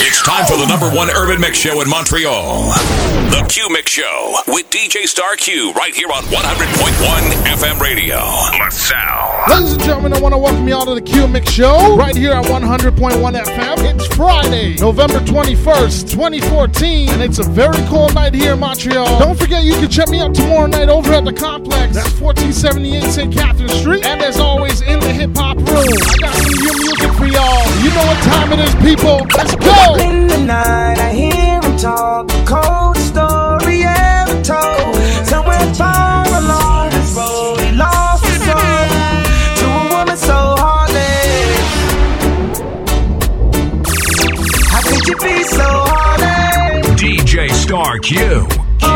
It's time for the number one urban mix show in Montreal. The Q Mix Show with DJ Star Q right here on 100.1 FM radio. LaSalle. Ladies and gentlemen, I want to welcome you all to the Q Mix Show right here at 100.1 FM. It's Friday, November 21st, 2014, and it's a very cold night here in Montreal. Don't forget, you can check me out tomorrow night over at the complex. That's 1478 St. Catherine Street. And as always, in the hip hop room. I got some new music for y'all. You know what time it is, people. Let's go. In the night, I hear him talk. Cold story ever told. Somewhere far along this road, he lost his soul to a woman oh. so heartless. How could you be so heartless? DJ Star Q. Q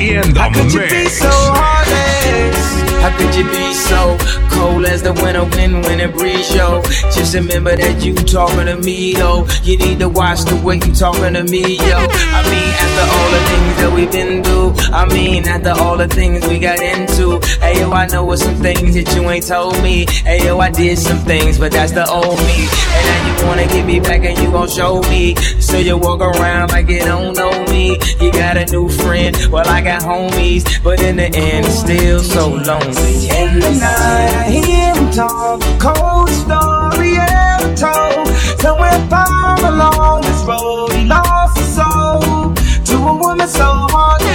in the How could you be so heartless? How could you be so cold as the winter wind when it breeze, yo? Just remember that you talking to me, though. You need to watch the way you talking to me, yo. I mean, after all the things that we've been through, I mean, after all the things we got into. Hey, yo, I know what some things that you ain't told me. Hey, yo, I did some things, but that's the old me. And now you wanna get me back and you gon' show me. So you walk around like you don't know me. You got a new friend, well, I got homies. But in the end, it's still so lonely. In the night, I hear him talk. Cold story ever told. Somewhere far along this road, he lost his soul to a woman so heartless.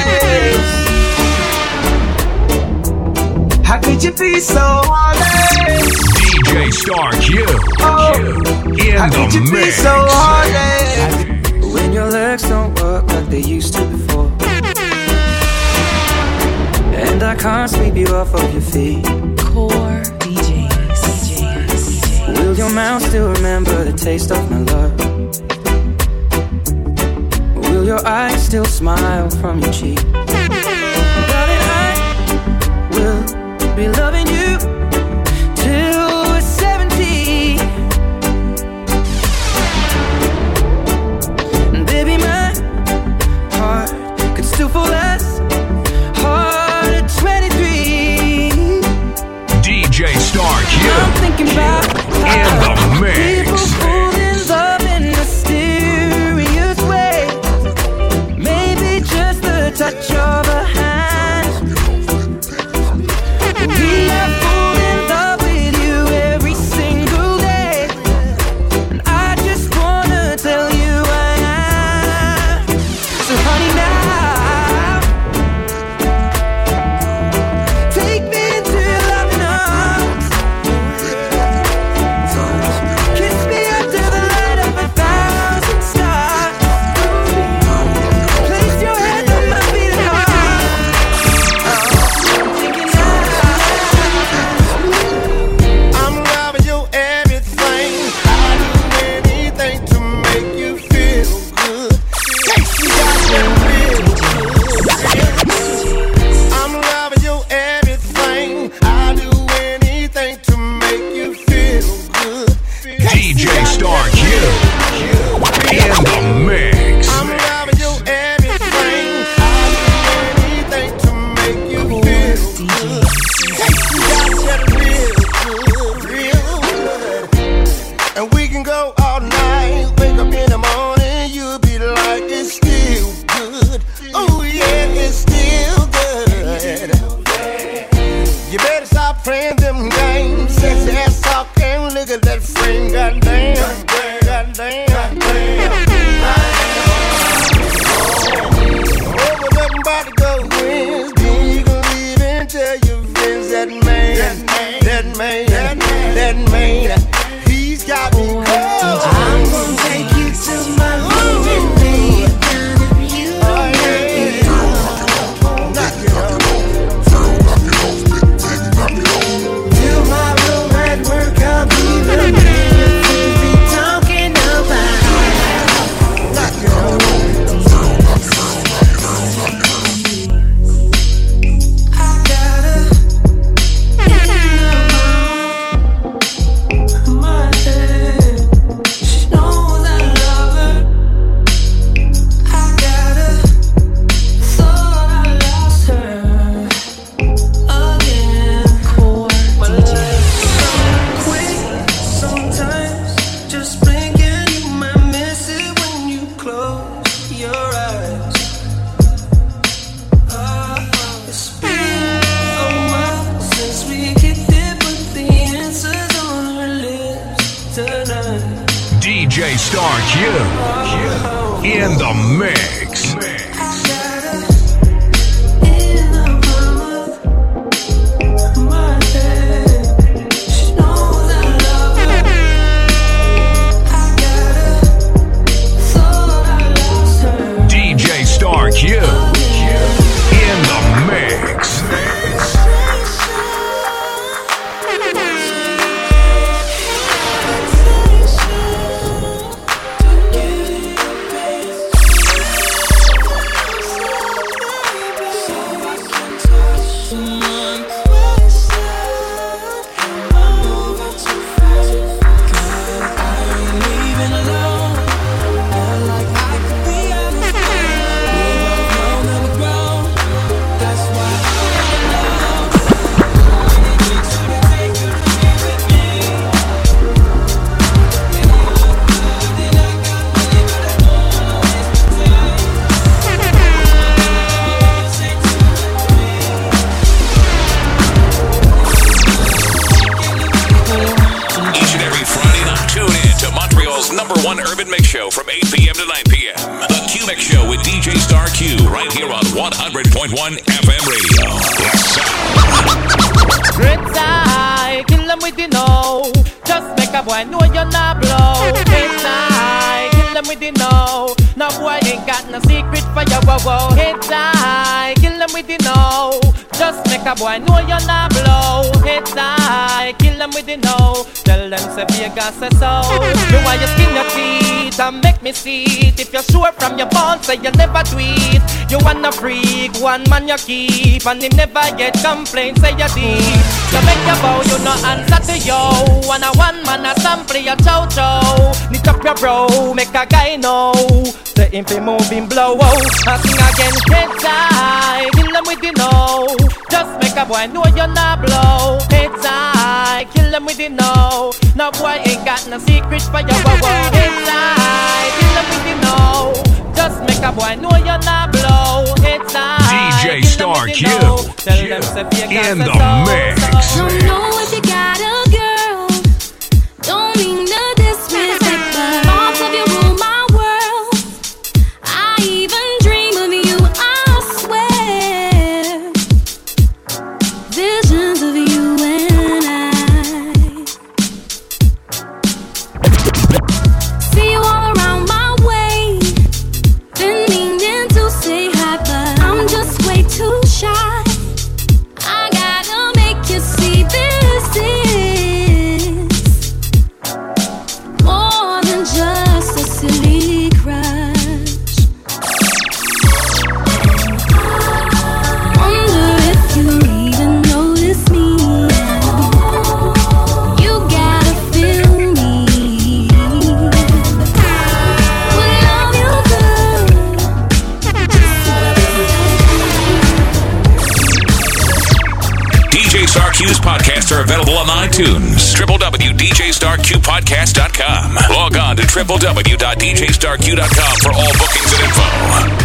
How could you be so heartless? Oh, DJ Star Q. Q in How could you the be mix. so heartless? When your legs don't work like they used to before. And I can't sweep you off of your feet. Core DJs. DJs. Will your mouth still remember the taste of my love? Will your eyes still smile from your cheek? Be loving you till we're 70. And baby, my heart could still fall as hard at 23. DJ Star I'm Q thinking about you keep and him never get complaints say you deep So make your bow, you no answer to yo And a one man a sample your chow chow Knit up your bro, make a guy know The him be moving blow out And sing again, get tight, kill them with the know Just make a boy know you're not blow. Hey tight, kill them with the know No boy ain't got no secret for your wow Hey tight, kill them with the know Just make a boy know you're not Tell them, In the mix. www.djstarq.com for all bookings and info.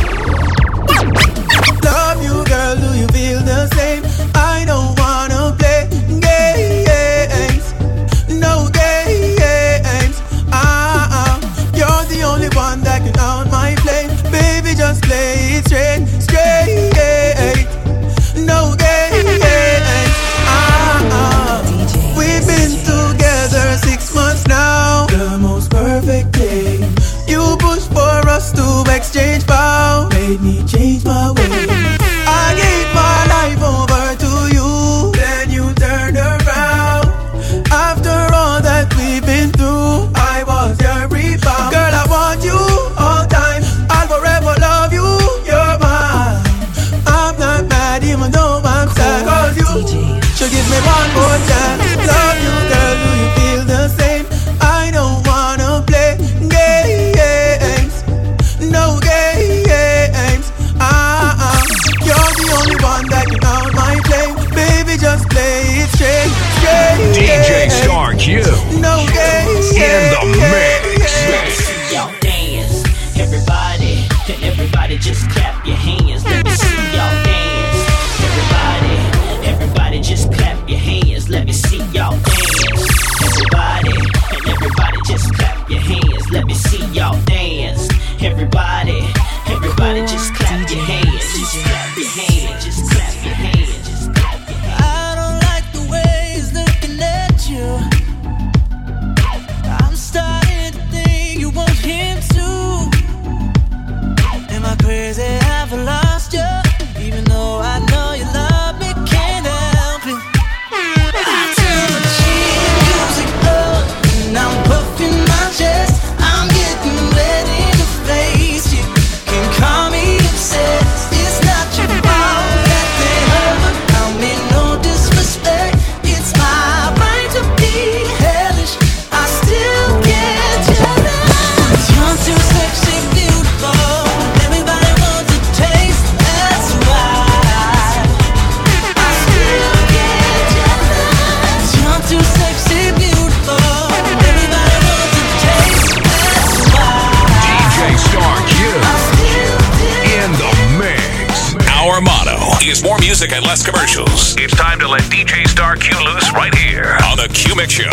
Music and less commercials. It's time to let DJ Star Q loose right here on the Q Mix Show.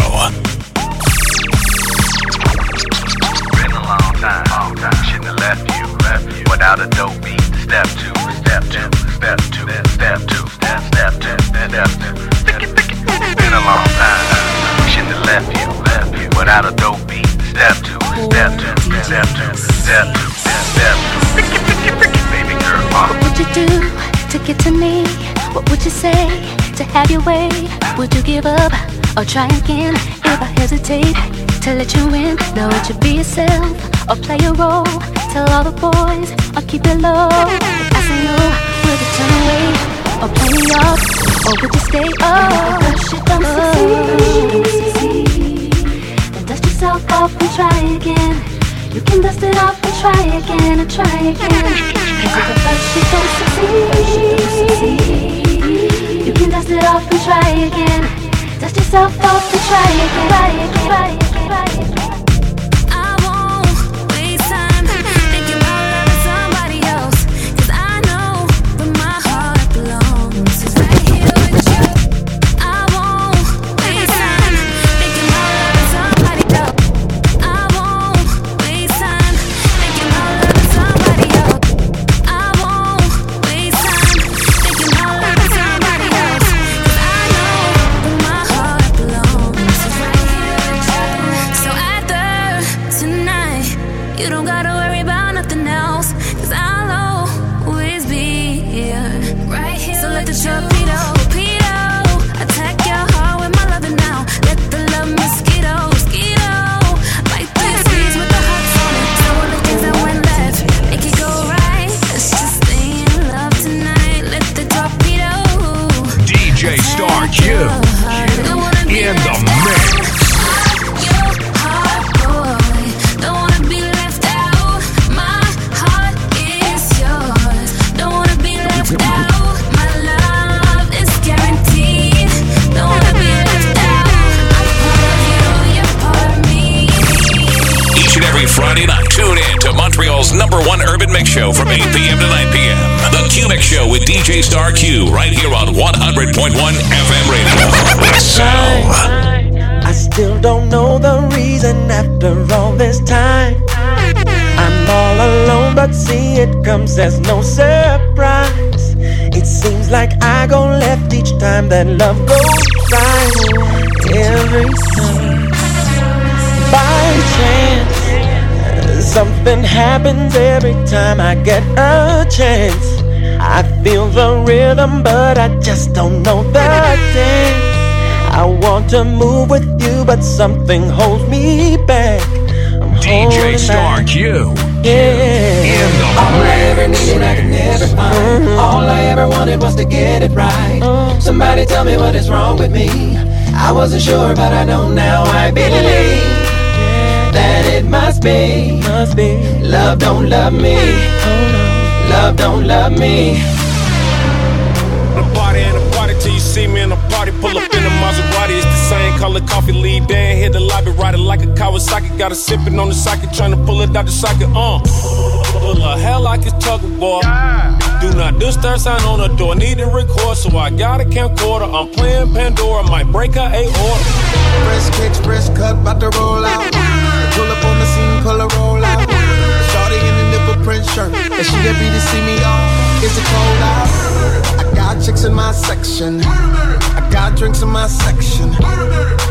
Been a long time, long time. Shouldn't have left you, left you without a dope beat. Step two, step two, step two, step two, step step two, step two. Sticky, sticky. Been a long time. Shouldn't have left you, left you without a dope beat. Step two, step two, step two, step two, step two. Baby girl. Uh. What would you do to get to me? What would you say to have your way? Would you give up or try again if I hesitate to let you in? Now would you be yourself or play a role? Tell all the boys or keep it low. I say no, would you turn away or play me off or would you stay? Don't succeed, then dust yourself off and try again. You can dust it off and try again and try again. You can dust it off and try again. Dust yourself off and. Try again. Try again. That love goes right. Every time, by chance, something happens every time I get a chance. I feel the rhythm, but I just don't know the dance. I want to move with you, but something holds me back. I'm DJ Star. Q Yeah. All I ever needed, I could never find. Mm-hmm. All I ever wanted was to get it right. Uh-huh. Somebody tell me what is wrong with me. I wasn't sure, but I know now. I believe that it must be Must be. love. Don't love me. Oh, love don't love me. a party and a party till you see me in a party. Pull up in a Maserati, it's the same color coffee. Lead there, hit the lobby, ride it like a Kawasaki. Got a sippin' on the socket, tryna pull it out the socket. Uh, pull a hell like it's tug of war. Do not disturb sign on the door. Need to record, so I got a camcorder. I'm playing Pandora, might break her aorta. Fresh kicks, fresh cut, bout to roll out. Pull up on the scene, pull a roll out. Starting in the nip turn is it cold out? I got chicks in my section. I got drinks in my section.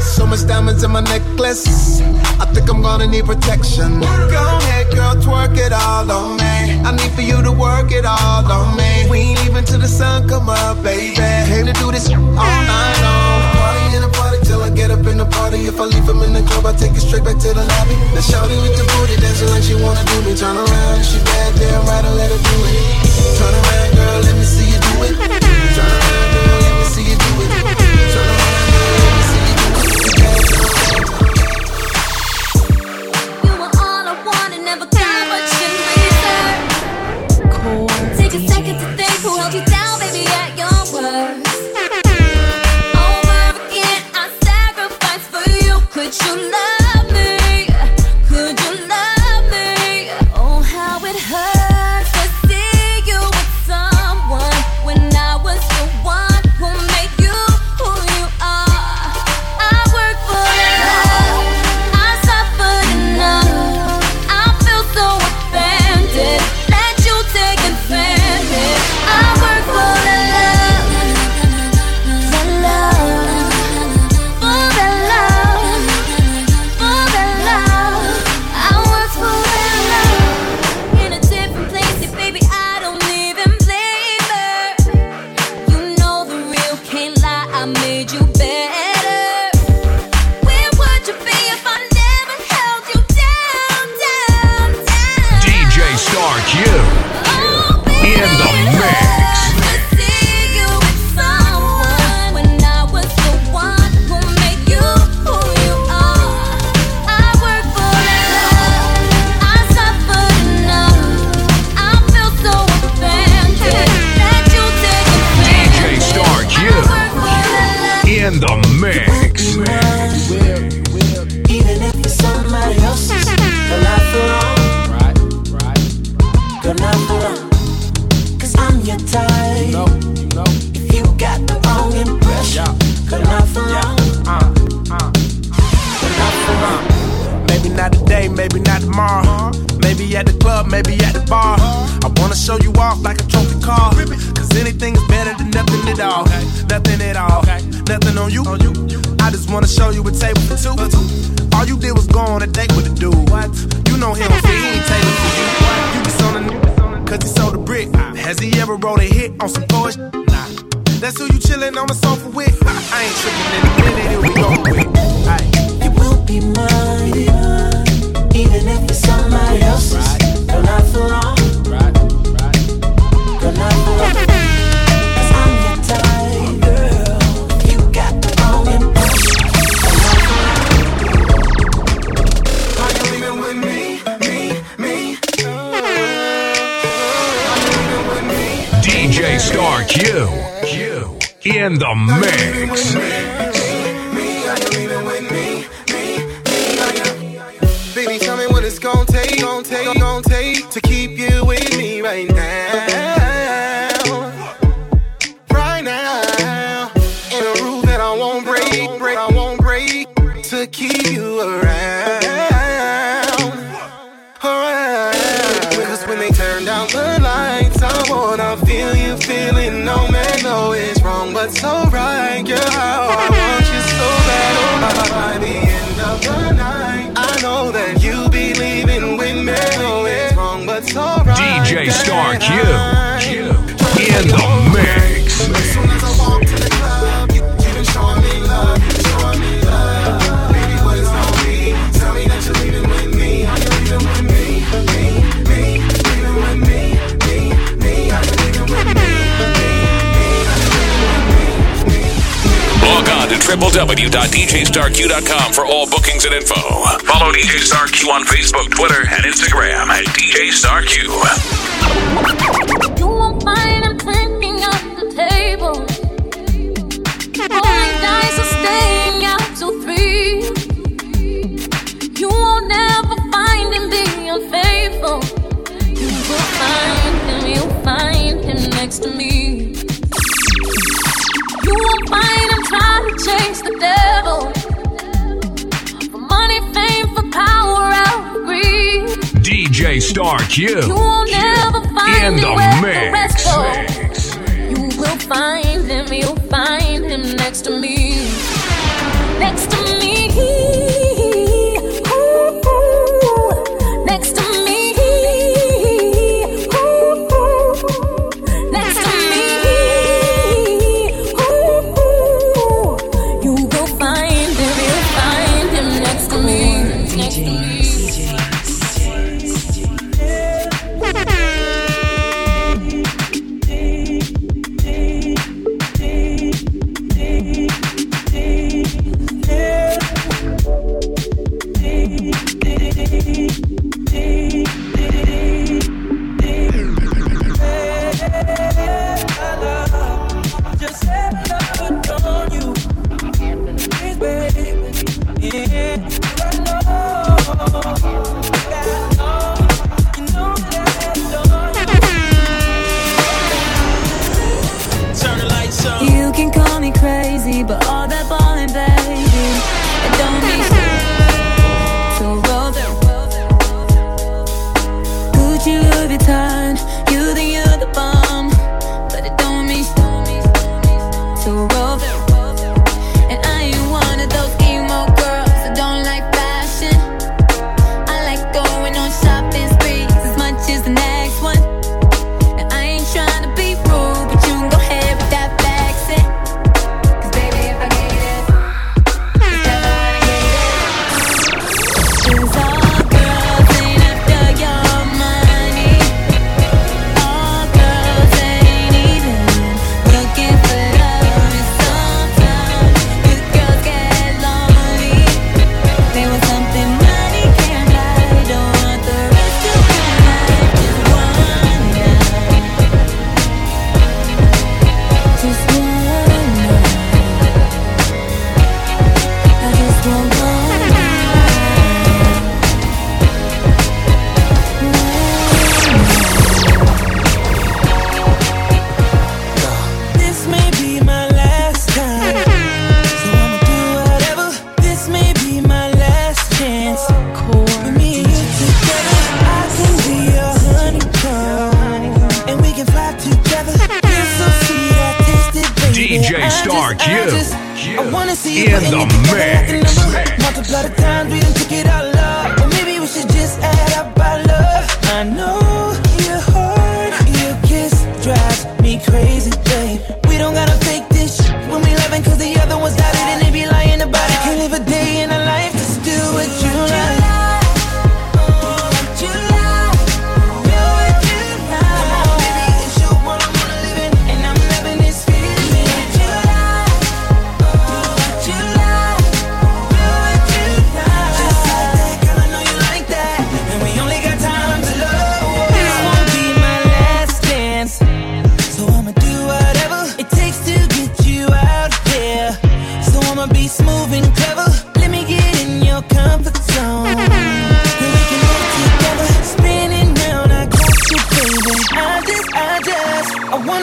So much diamonds in my necklace. I think I'm gonna need protection. Go ahead, girl, twerk it all on me. I need for you to work it all on me. We ain't leaving till the sun come up, baby. Came to do this all night long. Party in the party till I get up in the party. If I leave him in the club, I take it straight back to the lobby. Now shout with the booty dancing like she wanna do me. Turn around, she bad, damn right, I let her do it. Turn around, girl, let me see you do it. And the mix. DJStarQ.com for all bookings and info. Follow DJ Starq on Facebook, Twitter, and Instagram at DJ Starq. DJ Star Q. You will never find in the mix. You will find him, you'll find him next to me. Next to me.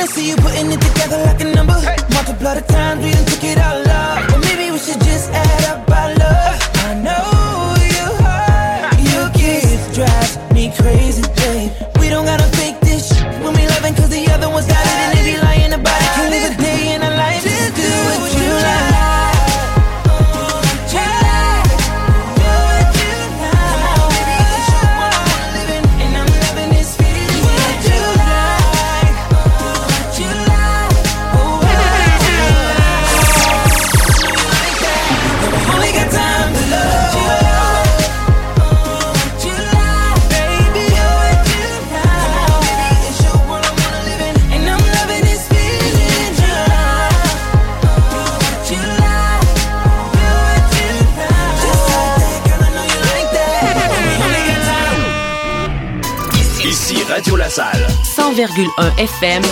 wanna see you putting it together like a number. Hey. Multiply the times we done took it all up. But maybe we should just add up our love. I know you hurt. Your kiss drives me crazy. FM.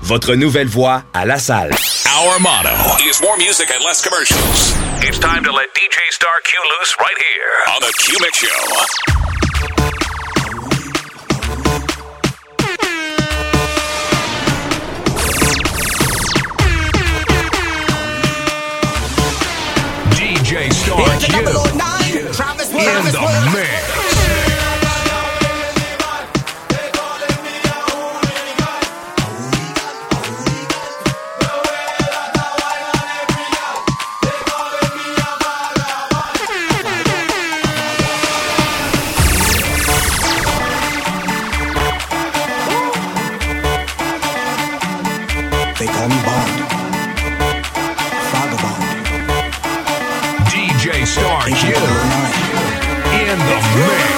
Votre nouvelle voix à la salle. Our motto is more music and less commercials. It's time to let DJ Star Q loose right here on the Q Mix Show. DJ Star Q. In the you in the mix.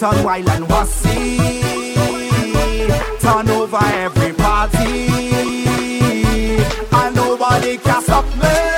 Satan, wild and wassy. Turn over every party. And nobody can stop me.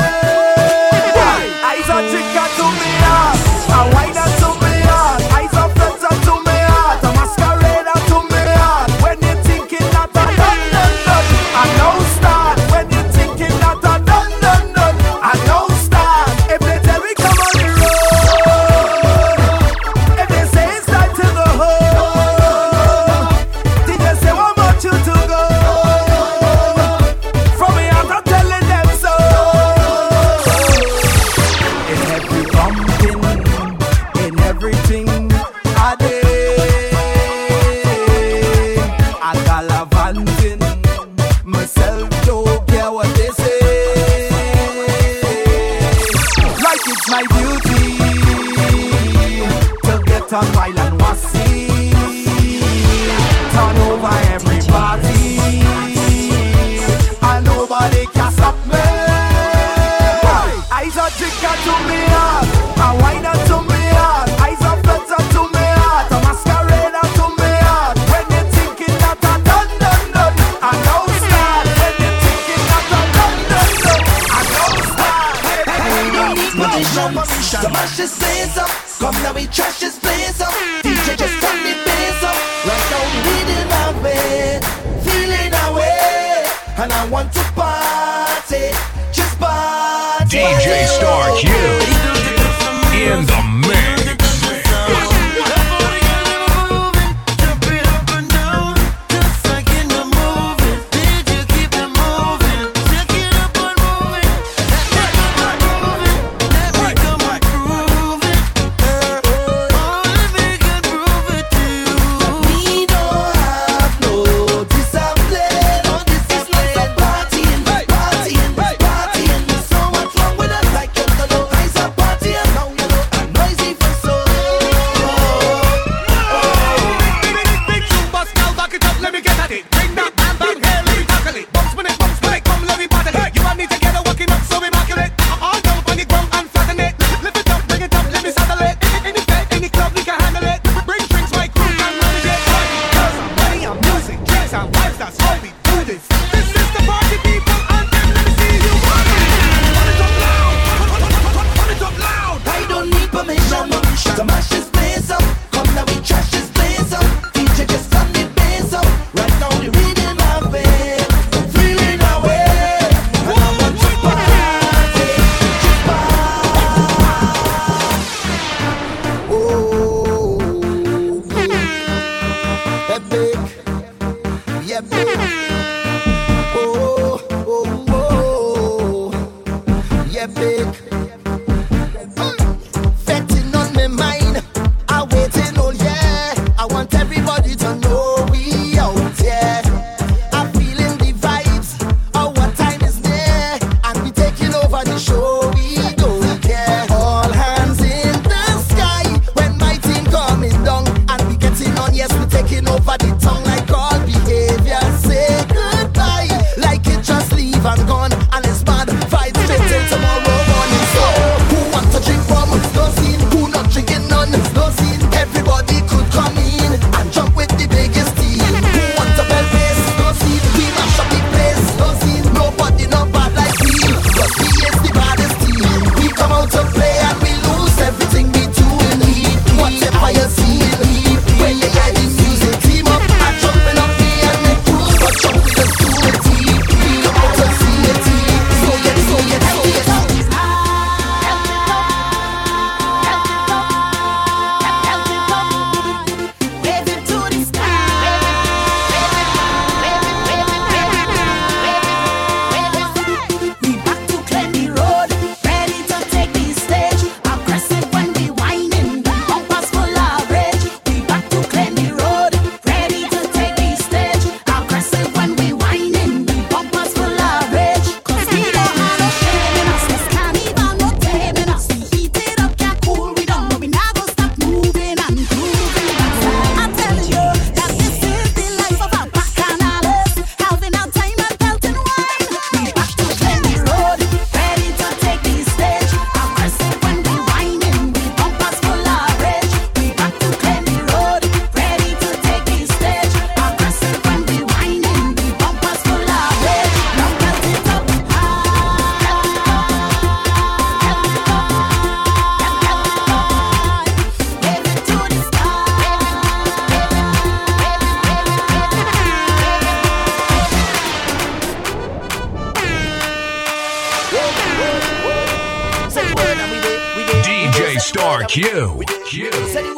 Q, Q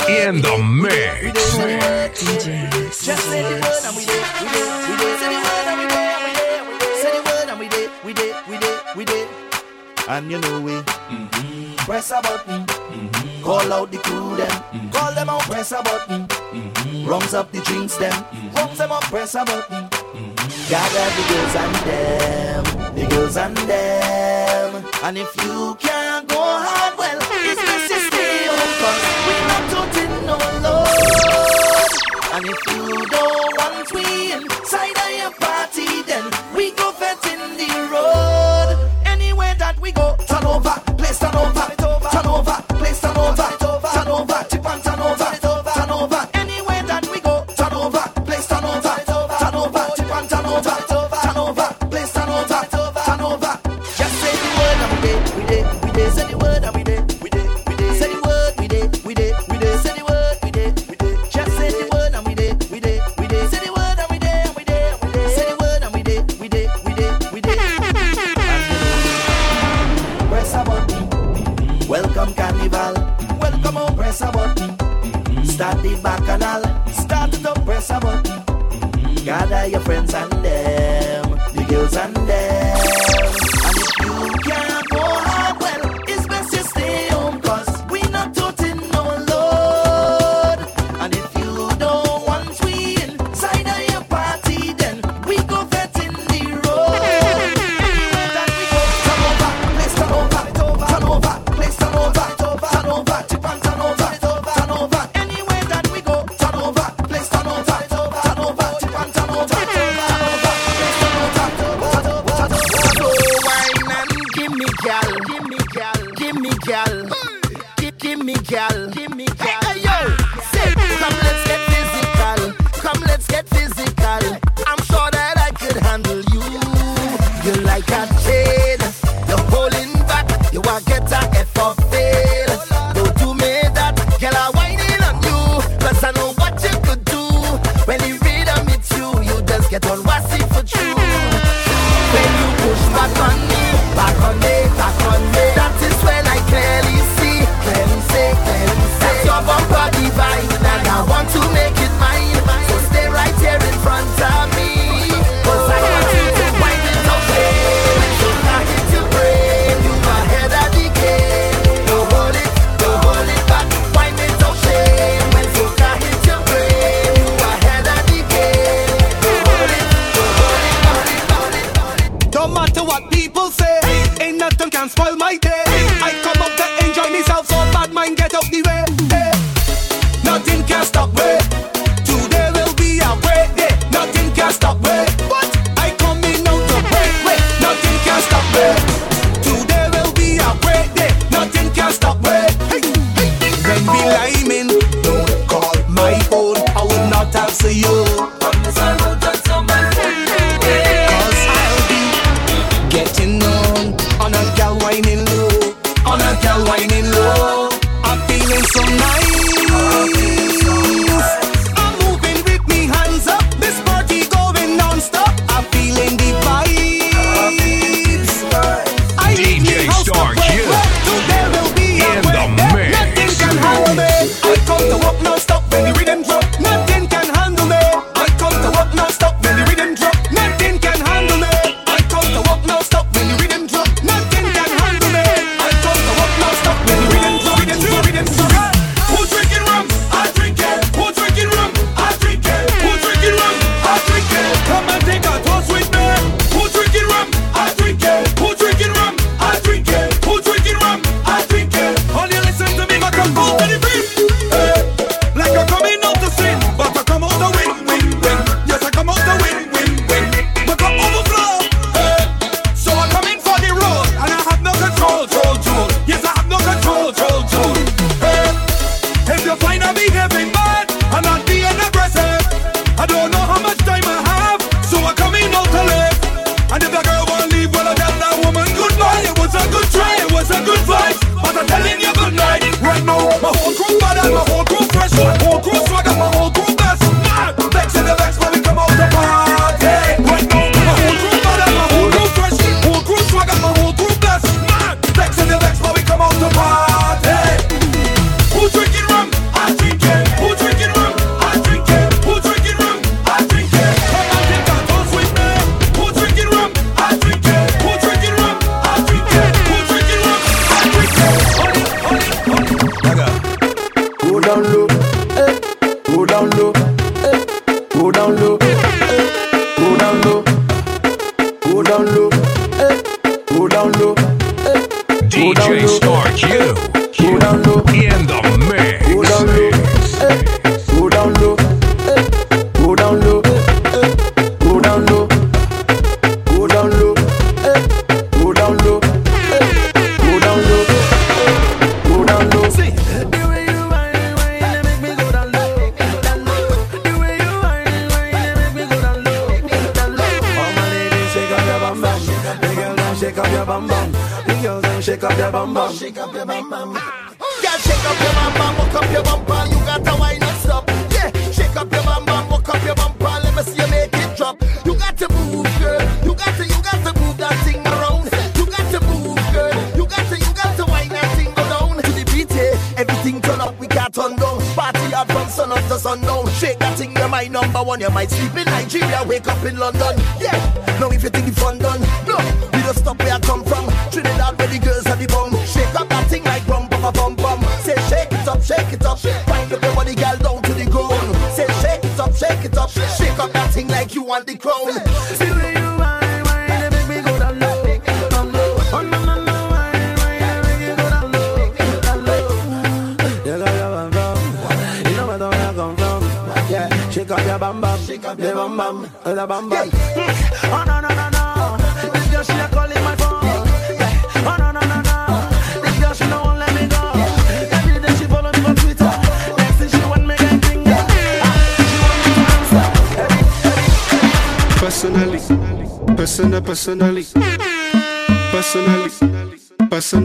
in the mix. Say the word and we did, we did, we did. We did, Say the word and we did, we did, we did, we did. And you know we mm-hmm. press a button, mm-hmm. call out the crew them, mm-hmm. call them out, press a button, mm-hmm. rums up the drinks them, mm-hmm. rums them up, press a button. Mm-hmm. Gather the girls and them, the girls and them, and if you can't go hard, well, it's the system. If you don't want we inside of your party, then we go fetch in the road. Anywhere that we go, turn over, place turn over.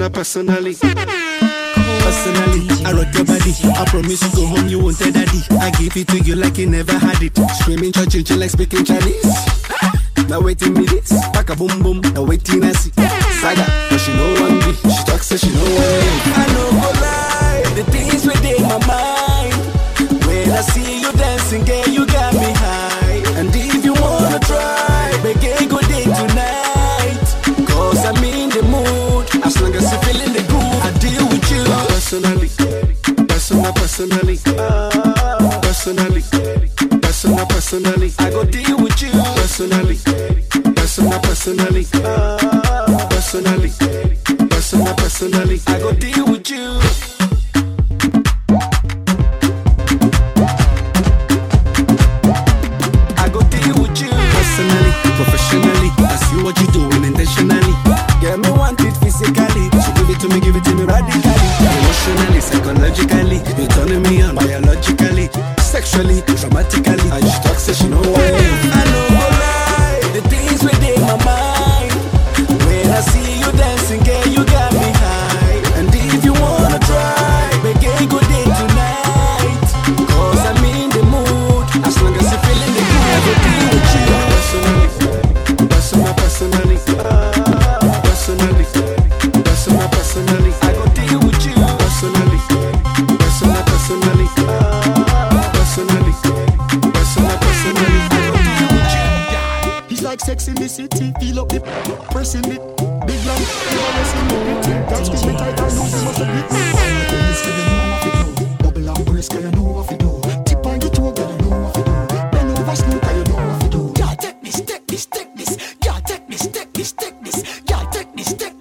persona personally. Personally, I rock your body. I promise you go home, you won't tell daddy. I give it to you like you never had it. Screaming, churching, like speaking Chinese. Now waiting minutes, this, pack a boom boom. Now waiting I see saga. But she know one me. she talks so she know one. I know all lie, the things within my mind when I see.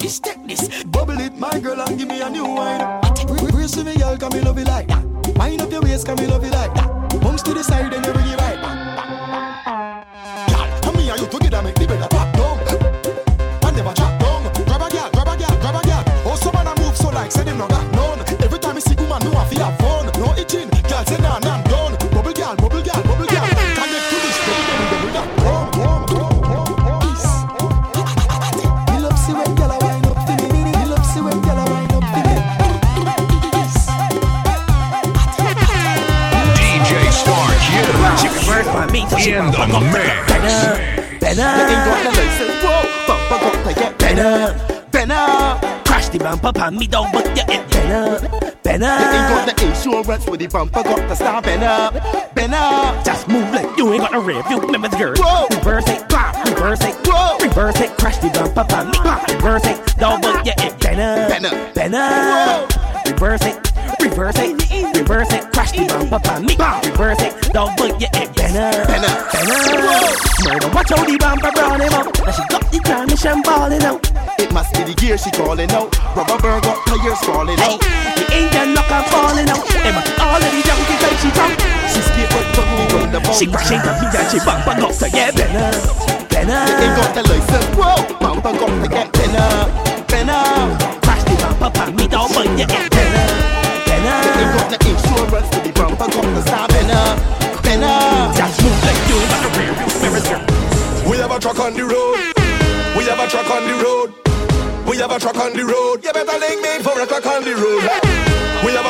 this, take this. Bubble it, my girl, and give me a new wine. Brace me, girl, come me love it like Mind up your waist, come me love it like insurance with the bumper got to stop and up, and up. Just move like you ain't got no rear view. Remember the girl. Whoa. Reverse it, pop. Reverse it, whoa. Reverse it, crash the bumper, bump, pop. Reverse it, double, yeah, it bend up, bend up, bend up. Reverse it. Reverse it, reverse it, crash the bumper, bump, pop. Reverse it, double, yeah, it better, better, better. Murder, watch how the bumper brown him up. and she got the time, and she ballin' out. It must be the gear she calling out. Rubber bird got tires falling out them. All of the young like she drunk. She skate up the bounce. She crash into me and she bang bang up to get better, better. They ain't got the license, bro. Bang bang up to get better, better. Crash the bumper, bang me down, but you get better, better. They ain't got the insurance to the bumper, got to star better, better. Just move like you, but the real spirit. We have a truck on the road. We have a truck on the road. We have a truck on the road. You better link me for a truck on the road. We have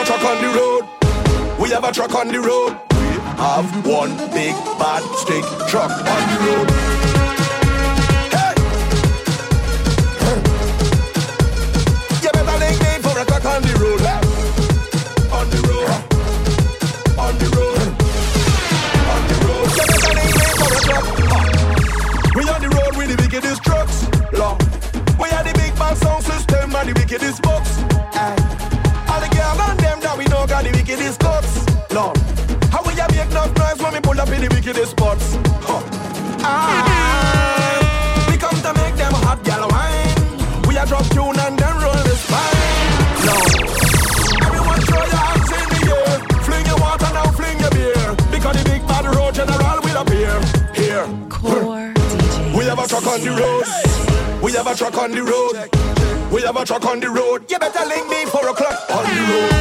a truck on the road. We have one big bad stick truck on the road. in the wickedest spots. Huh. I, we come to make them hot gal wine. We a drop tune and then roll the spine. No. Everyone throw your hands in the air. Fling your water now, fling your beer. Because the big bad road general will appear. Here. Core DJ. We have a truck on the road. We have a truck on the road. We have a truck on the road. You better link me four o'clock on the road.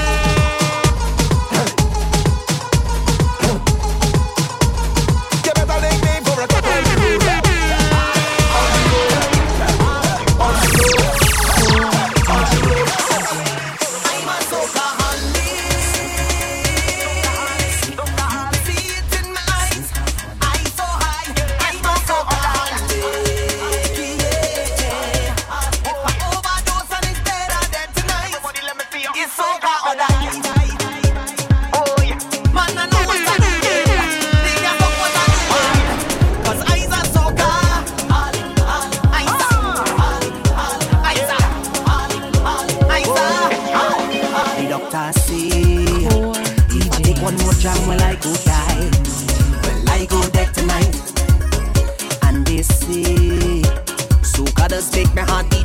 just take my heart.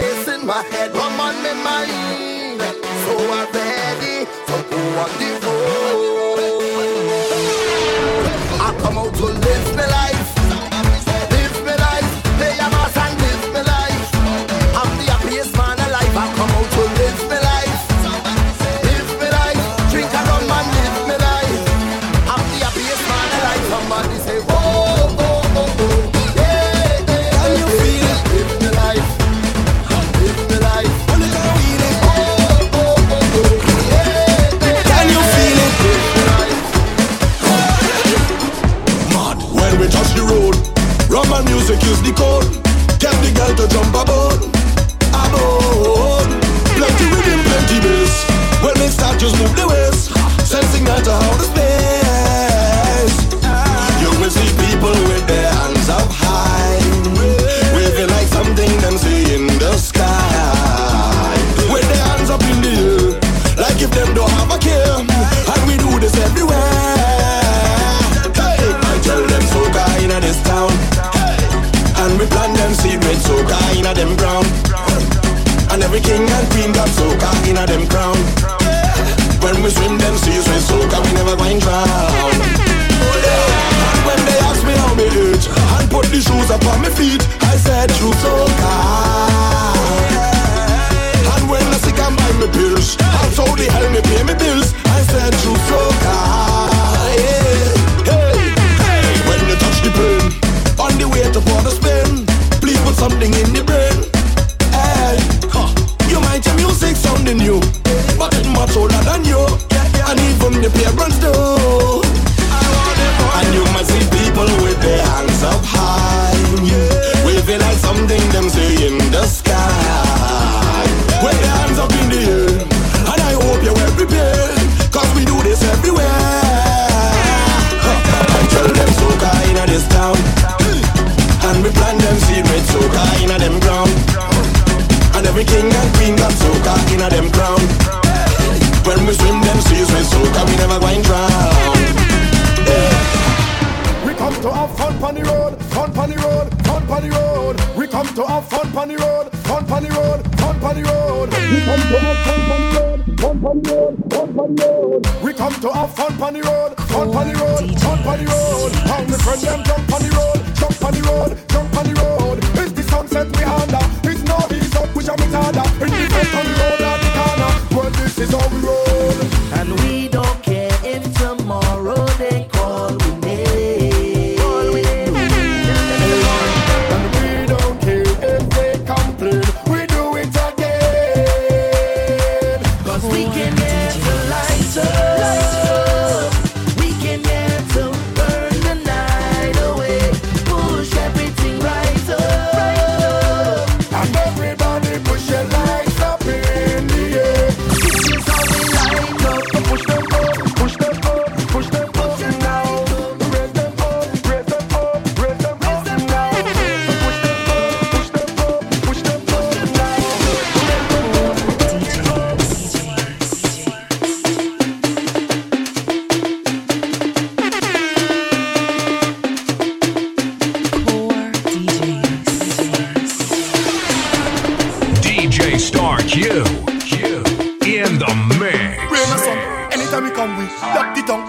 For in my head,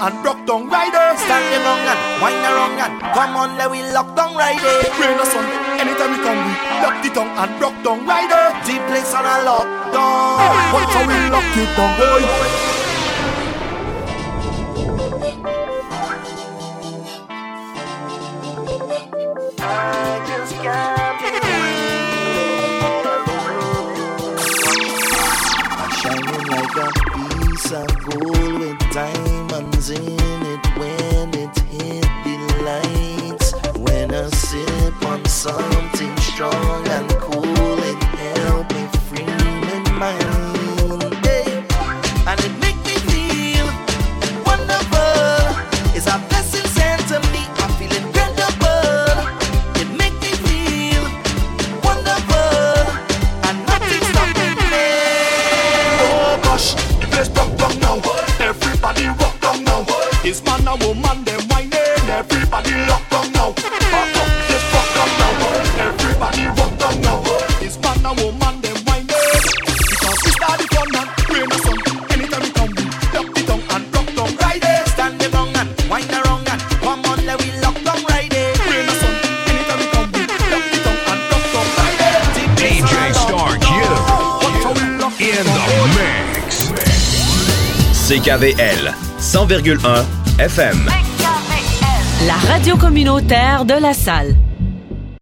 and broke down rider. stand the long and wind around and come on, let we lock down rider. Rain or sun, anytime we come, we lock the tongue and broke down rider. Deep place on a lock down. but so we lock it down, boy. I'm shining like a piece of gold. show. CKVL 100,1 FM. La radio communautaire de la salle.